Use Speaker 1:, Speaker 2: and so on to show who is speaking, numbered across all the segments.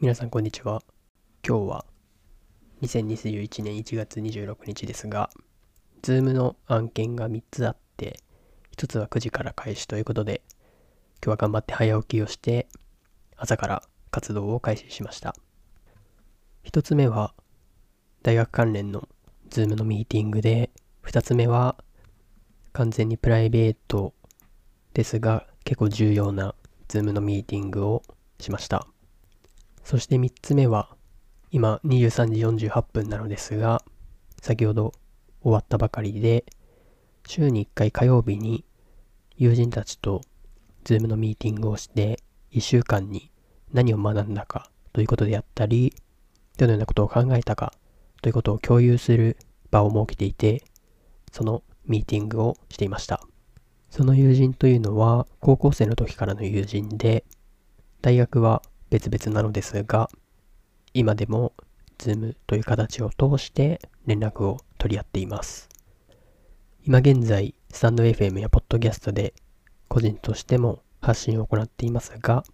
Speaker 1: 皆さんこんにちは。今日は2021年1月26日ですが、Zoom の案件が3つあって、1つは9時から開始ということで、今日は頑張って早起きをして、朝から活動を開始しました。1つ目は、大学関連の Zoom のミーティングで、2つ目は、完全にプライベートですが、結構重要な Zoom のミーティングをしました。そして3つ目は、今23時48分なのですが、先ほど終わったばかりで、週に1回火曜日に友人たちと Zoom のミーティングをして、1週間に何を学んだかということであったり、どのようなことを考えたかということを共有する場を設けていて、そのミーティングをしていました。その友人というのは高校生の時からの友人で、大学は別々なのですが、今でも Zoom という形を通して連絡を取り合っています。今現在、スタンド FM やポッドキャストで個人としても発信を行っていますが、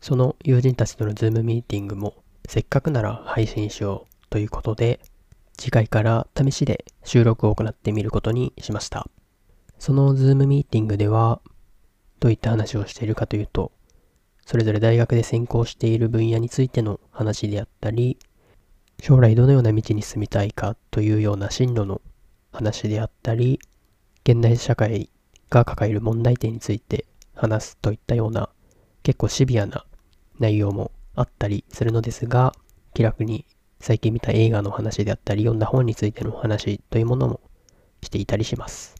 Speaker 1: その友人たちとの Zoom ミーティングもせっかくなら配信しようということで、次回から試しで収録を行ってみることにしました。その Zoom ミーティングでは、どういった話をしているかというと、それぞれ大学で専攻している分野についての話であったり、将来どのような道に進みたいかというような進路の話であったり、現代社会が抱える問題点について話すといったような結構シビアな内容もあったりするのですが、気楽に最近見た映画の話であったり、読んだ本についての話というものもしていたりします。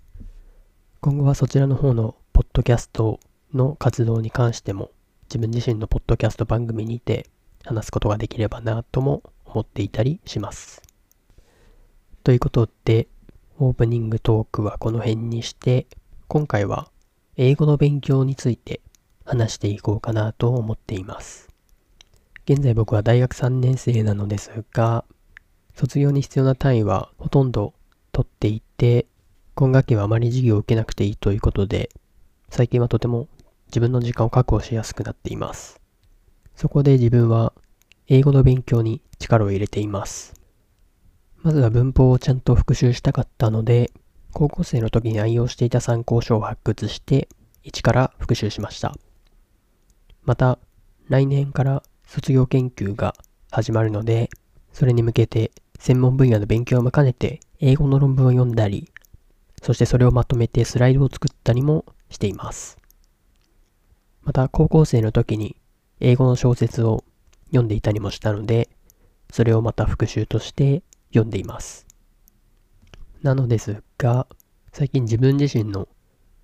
Speaker 1: 今後はそちらの方のポッドキャストの活動に関しても自分自身のポッドキャスト番組にて話すことができればなとも思っていたりします。ということで、オープニングトークはこの辺にして、今回は英語の勉強について話していこうかなと思っています。現在僕は大学3年生なのですが、卒業に必要な単位はほとんど取っていて、今学期はあまり授業を受けなくていいということで、最近はとても自分の時間を確保しやすくなっています。そこで自分は英語の勉強に力を入れています。まずは文法をちゃんと復習したかったので、高校生の時に愛用していた参考書を発掘して、一から復習しました。また、来年から卒業研究が始まるので、それに向けて専門分野の勉強も兼ねて英語の論文を読んだり、そしてそれをまとめてスライドを作ったりもしています。また高校生の時に英語の小説を読んでいたりもしたので、それをまた復習として読んでいます。なのですが、最近自分自身の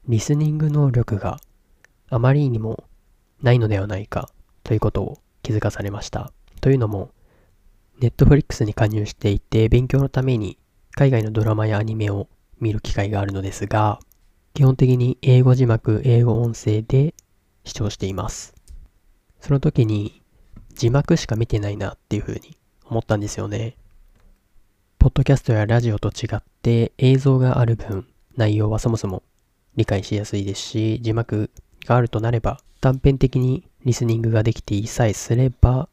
Speaker 1: リスニング能力があまりにもないのではないかということを気づかされました。というのも、ネットフリックスに加入していて勉強のために海外のドラマやアニメを見る機会があるのですが、基本的に英語字幕、英語音声で視聴しています。その時に字幕しか見てないなっていうふうに思ったんですよね。ポッドキャストやラジオと違って映像がある分内容はそもそも理解しやすいですし字幕があるとなれば断片的にリスニングができていさえすれば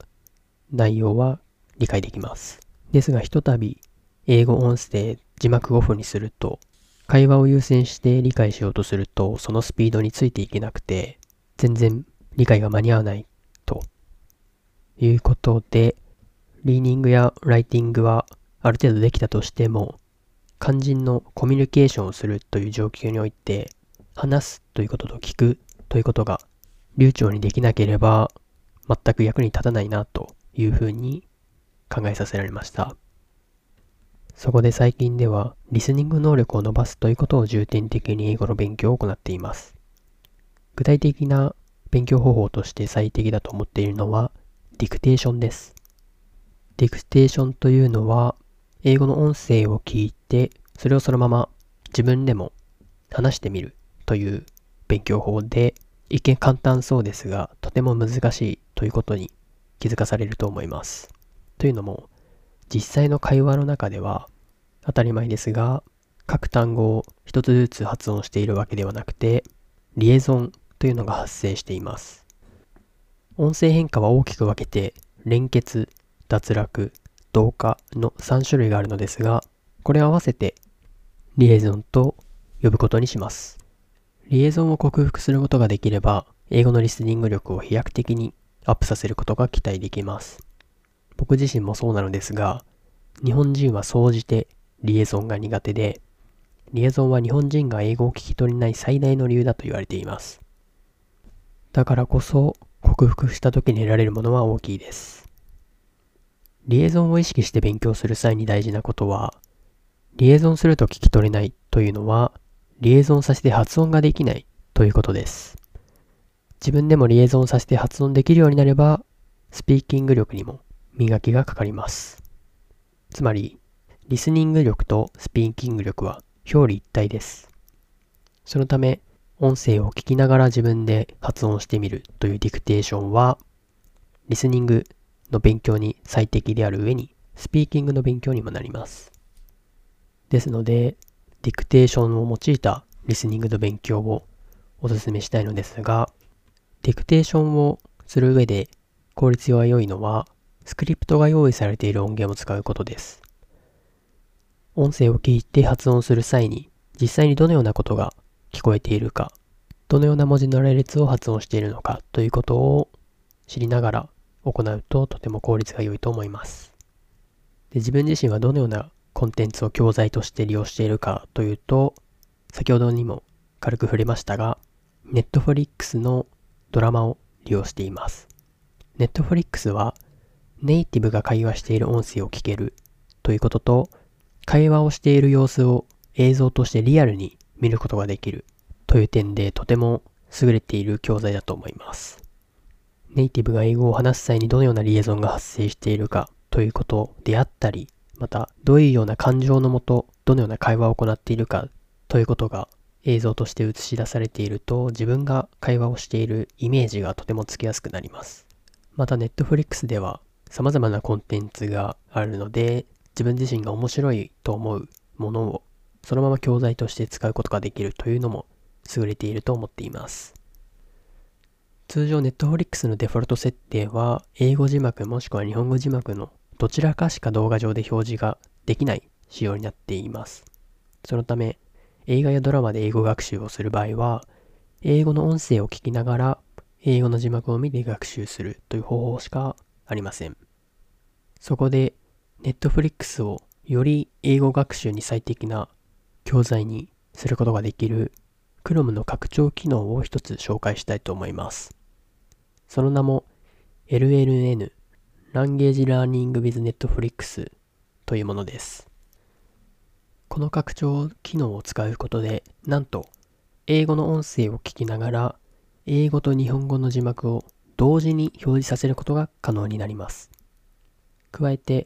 Speaker 1: 内容は理解できます。ですがひとたび英語音声字幕オフにすると会話を優先して理解しようとするとそのスピードについていけなくて全然理解が間に合わないということで、リーニングやライティングはある程度できたとしても、肝心のコミュニケーションをするという状況において、話すということと聞くということが流暢にできなければ、全く役に立たないなというふうに考えさせられました。そこで最近では、リスニング能力を伸ばすということを重点的に英語の勉強を行っています。具体的な勉強方法として最適だと思っているのは、ディクテーションです。ディクテーションというのは、英語の音声を聞いて、それをそのまま自分でも話してみるという勉強法で、一見簡単そうですが、とても難しいということに気づかされると思います。というのも、実際の会話の中では、当たり前ですが、各単語を一つずつ発音しているわけではなくて、リエゾンというのが発生しています。音声変化は大きく分けて、連結、脱落、同化の3種類があるのですが、これを合わせてリエゾンと呼ぶことにします。リエゾンを克服することができれば、英語のリスニング力を飛躍的にアップさせることが期待できます。僕自身もそうなのですが、日本人は総じてリエゾンが苦手で、リエゾンは日本人が英語を聞き取れない最大の理由だと言われています。だからこそ、克服した時に得られるものは大きいです。リエゾンを意識して勉強する際に大事なことは、リエゾンすると聞き取れないというのは、リエゾンさせて発音ができないということです。自分でもリエゾンさせて発音できるようになれば、スピーキング力にも磨きがかかります。つまり、リスニング力とスピーキング力は表裏一体です。そのため、音声を聞きながら自分で発音してみるというディクテーションは、リスニングの勉強に最適である上に、スピーキングの勉強にもなります。ですので、ディクテーションを用いたリスニングの勉強をお勧めしたいのですが、ディクテーションをする上で効率が良いのは、スクリプトが用意されている音源を使うことです。音声を聞いて発音する際に、実際にどのようなことが聞こえているか、どのような文字の羅列を発音しているのかということを知りながら行うととても効率が良いと思います。で自分自身はどのようなコンテンツを教材として利用しているかというと、先ほどにも軽く触れましたが、Netflix のドラマを利用しています。Netflix はネイティブが会話している音声を聞けるということと、会話をしている様子を映像としてリアルに見ることができるという点でとても優れている教材だと思います。ネイティブが英語を話す際にどのようなリエゾンが発生しているかということであったり、また、どういうような感情のもと、どのような会話を行っているかということが映像として映し出されていると、自分が会話をしているイメージがとてもつきやすくなります。また、Netflix では様々なコンテンツがあるので、自分自身が面白いと思うものをそのまま教材として使うことができるというのも優れていると思っています。通常 Netflix のデフォルト設定は英語字幕もしくは日本語字幕のどちらかしか動画上で表示ができない仕様になっています。そのため、映画やドラマで英語学習をする場合は、英語の音声を聞きながら、英語の字幕を見て学習するという方法しかありません。そこで、Netflix をより英語学習に最適な教材にすることができる Chrome の拡張機能を一つ紹介したいと思います。その名も LLN Language Learning with Netflix というものです。この拡張機能を使うことで、なんと、英語の音声を聞きながら、英語と日本語の字幕を同時に表示させることが可能になります。加えて、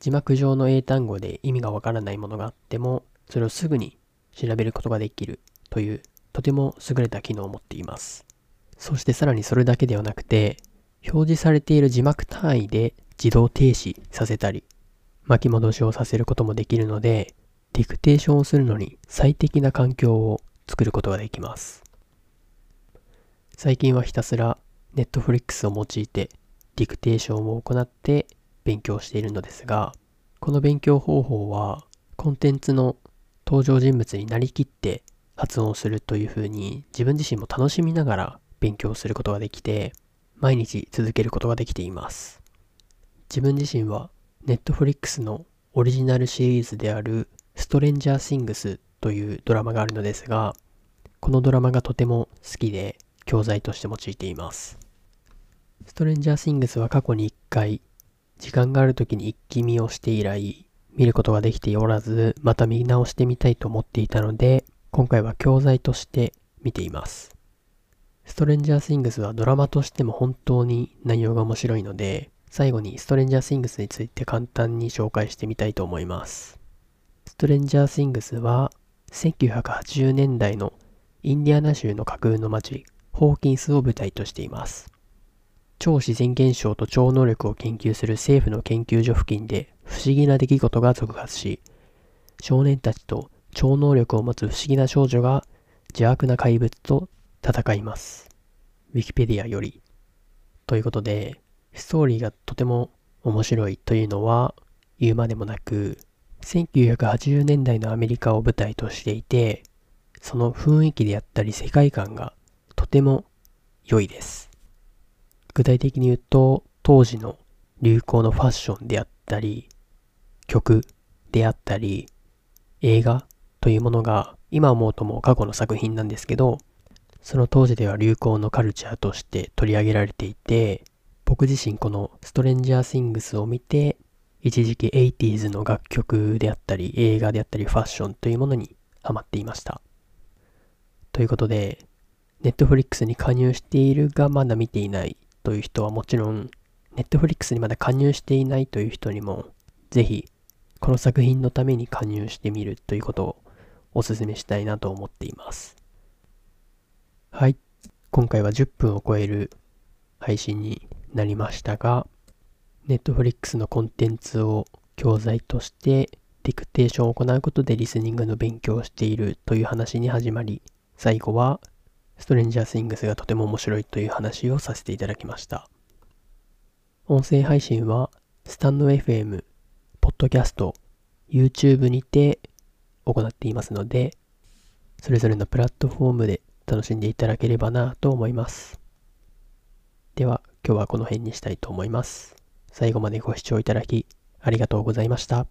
Speaker 1: 字幕上の英単語で意味がわからないものがあっても、それをすぐに調べることができるという、とても優れた機能を持っています。そしてさらにそれだけではなくて、表示されている字幕単位で自動停止させたり、巻き戻しをさせることもできるので、ディクテーションをするのに最適な環境を作ることができます。最近はひたすら Netflix を用いてディクテーションを行って勉強しているのですが、この勉強方法はコンテンツの登場人物になりきって発音するというふうに自分自身も楽しみながら勉強することができて、毎日続けることができています。自分自身は Netflix のオリジナルシリーズであるストレンジャーシングスというドラマがあるのですが、このドラマがとても好きで教材として用いています。ストレンジャーシングスは過去に1回、時間がある時に一気見をして以来、見ることができておらず、また見直してみたいと思っていたので、今回は教材として見ています。ストレンジャーシングスはドラマとしても本当に内容が面白いので、最後にストレンジャーシングスについて簡単に紹介してみたいと思います。ストレンジャーシングスは1980年代のインディアナ州の架空の街、ホーキンスを舞台としています。超自然現象と超能力を研究する政府の研究所付近で不思議な出来事が続発し、少年たちと超能力を持つ不思議な少女が邪悪な怪物と戦います。ウィキペディアより。ということで、ストーリーがとても面白いというのは言うまでもなく、1980年代のアメリカを舞台としていて、その雰囲気であったり世界観がとても良いです。具体的に言うと、当時の流行のファッションであったり、曲であったり、映画というものが今思うとも過去の作品なんですけど、その当時では流行のカルチャーとして取り上げられていて、僕自身このストレンジャー・シングスを見て、一時期 80s の楽曲であったり、映画であったり、ファッションというものにハマっていました。ということで、Netflix に加入しているがまだ見ていないという人はもちろん、Netflix にまだ加入していないという人にも、ぜひ、この作品のために加入してみるということをお勧めしたいなと思っています。はい。今回は10分を超える配信になりましたが、Netflix のコンテンツを教材としてディクテーションを行うことでリスニングの勉強をしているという話に始まり、最後はストレンジャースイングスがとても面白いという話をさせていただきました。音声配信はスタンド FM、ドキャスト、YouTube にて行っていますので、それぞれのプラットフォームで楽しんでいただければなと思います。では、今日はこの辺にしたいと思います。最後までご視聴いただきありがとうございました。